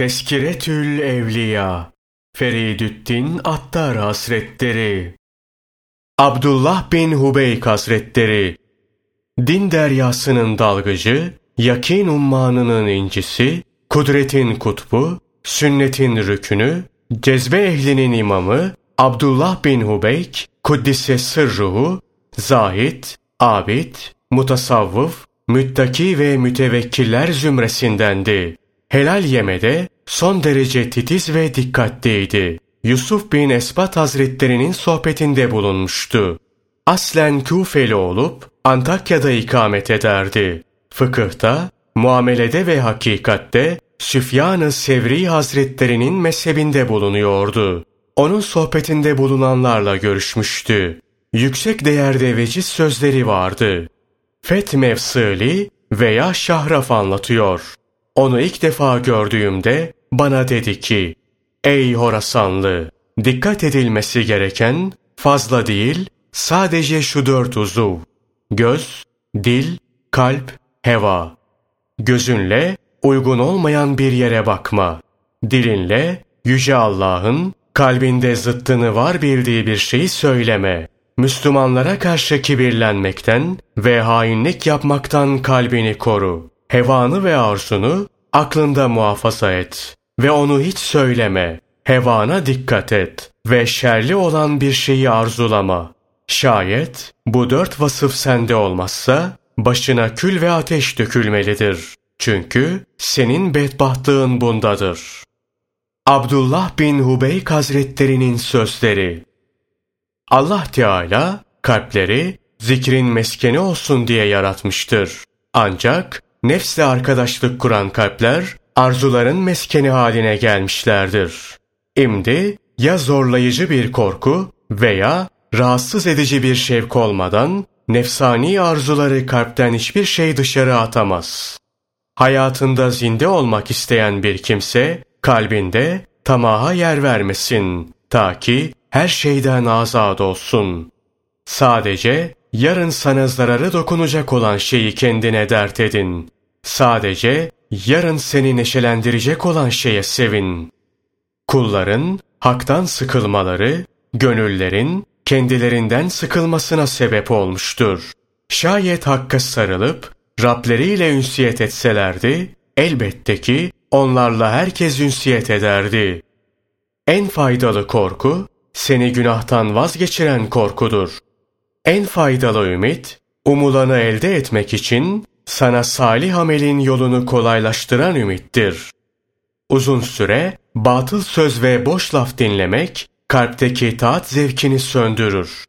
Teskiretül Evliya Feridüddin Attar Hazretleri Abdullah bin Hubeyk Hazretleri Din deryasının dalgıcı, yakin ummanının incisi, kudretin kutbu, sünnetin rükünü, cezbe ehlinin imamı, Abdullah bin Hubeyk, kuddise sırruhu, zahid, abid, mutasavvıf, müttaki ve mütevekkiller zümresindendi. Helal yemede son derece titiz ve dikkatliydi. Yusuf bin Esbat Hazretlerinin sohbetinde bulunmuştu. Aslen Küfeli olup Antakya'da ikamet ederdi. Fıkıhta, muamelede ve hakikatte Süfyan-ı Sevri Hazretlerinin mezhebinde bulunuyordu. Onun sohbetinde bulunanlarla görüşmüştü. Yüksek değerde veciz sözleri vardı. Feth Mevsili veya Şahraf anlatıyor. Onu ilk defa gördüğümde bana dedi ki, Ey Horasanlı! Dikkat edilmesi gereken fazla değil, sadece şu dört uzuv. Göz, dil, kalp, heva. Gözünle uygun olmayan bir yere bakma. Dilinle Yüce Allah'ın kalbinde zıttını var bildiği bir şeyi söyleme. Müslümanlara karşı kibirlenmekten ve hainlik yapmaktan kalbini koru. Hevanı ve arzunu aklında muhafaza et ve onu hiç söyleme. Hevana dikkat et ve şerli olan bir şeyi arzulama. Şayet bu dört vasıf sende olmazsa başına kül ve ateş dökülmelidir. Çünkü senin bedbahtlığın bundadır. Abdullah bin Hubeyk Hazretlerinin sözleri Allah Teala kalpleri zikrin meskeni olsun diye yaratmıştır. Ancak nefsle arkadaşlık kuran kalpler arzuların meskeni haline gelmişlerdir. İmdi ya zorlayıcı bir korku veya rahatsız edici bir şevk olmadan nefsani arzuları kalpten hiçbir şey dışarı atamaz. Hayatında zinde olmak isteyen bir kimse kalbinde tamaha yer vermesin ta ki her şeyden azad olsun. Sadece yarın sana zararı dokunacak olan şeyi kendine dert edin. Sadece yarın seni neşelendirecek olan şeye sevin. Kulların haktan sıkılmaları, gönüllerin kendilerinden sıkılmasına sebep olmuştur. Şayet hakka sarılıp Rableriyle ünsiyet etselerdi, elbette ki onlarla herkes ünsiyet ederdi. En faydalı korku, seni günahtan vazgeçiren korkudur. En faydalı ümit, umulanı elde etmek için sana salih amelin yolunu kolaylaştıran ümittir. Uzun süre batıl söz ve boş laf dinlemek kalpteki taat zevkini söndürür.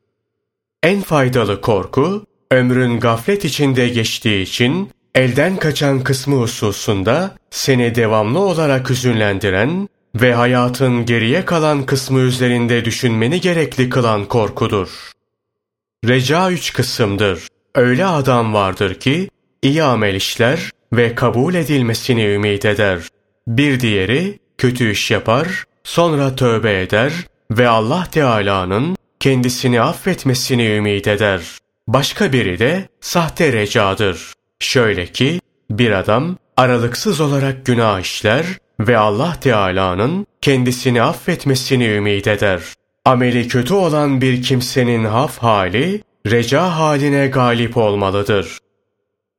En faydalı korku, ömrün gaflet içinde geçtiği için elden kaçan kısmı hususunda seni devamlı olarak hüzünlendiren ve hayatın geriye kalan kısmı üzerinde düşünmeni gerekli kılan korkudur. Reca üç kısımdır. Öyle adam vardır ki iyi amel işler ve kabul edilmesini ümit eder. Bir diğeri kötü iş yapar, sonra tövbe eder ve Allah Teala'nın kendisini affetmesini ümit eder. Başka biri de sahte recadır. Şöyle ki bir adam aralıksız olarak günah işler ve Allah Teala'nın kendisini affetmesini ümit eder. Ameli kötü olan bir kimsenin haf hali, reca haline galip olmalıdır.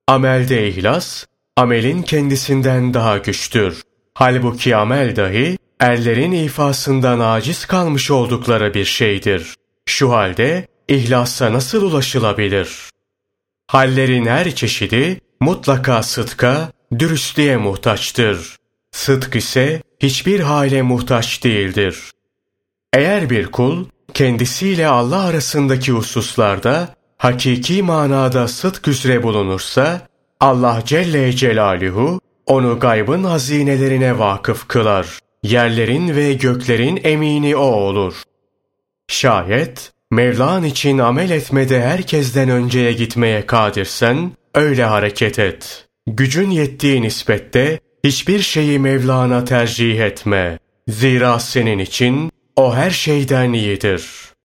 Amelde ihlas, amelin kendisinden daha güçtür. Halbuki amel dahi, erlerin ifasından aciz kalmış oldukları bir şeydir. Şu halde, ihlasa nasıl ulaşılabilir? Hallerin her çeşidi, mutlaka sıdka, dürüstlüğe muhtaçtır. Sıdk ise hiçbir hale muhtaç değildir. Eğer bir kul kendisiyle Allah arasındaki hususlarda hakiki manada sıdk üzere bulunursa Allah Celle Celaluhu onu gaybın hazinelerine vakıf kılar. Yerlerin ve göklerin emini o olur. Şayet Mevlan için amel etmede herkesten önceye gitmeye kadirsen öyle hareket et. Gücün yettiği nispette hiçbir şeyi Mevlana tercih etme. Zira senin için o her şeyden iyidir.''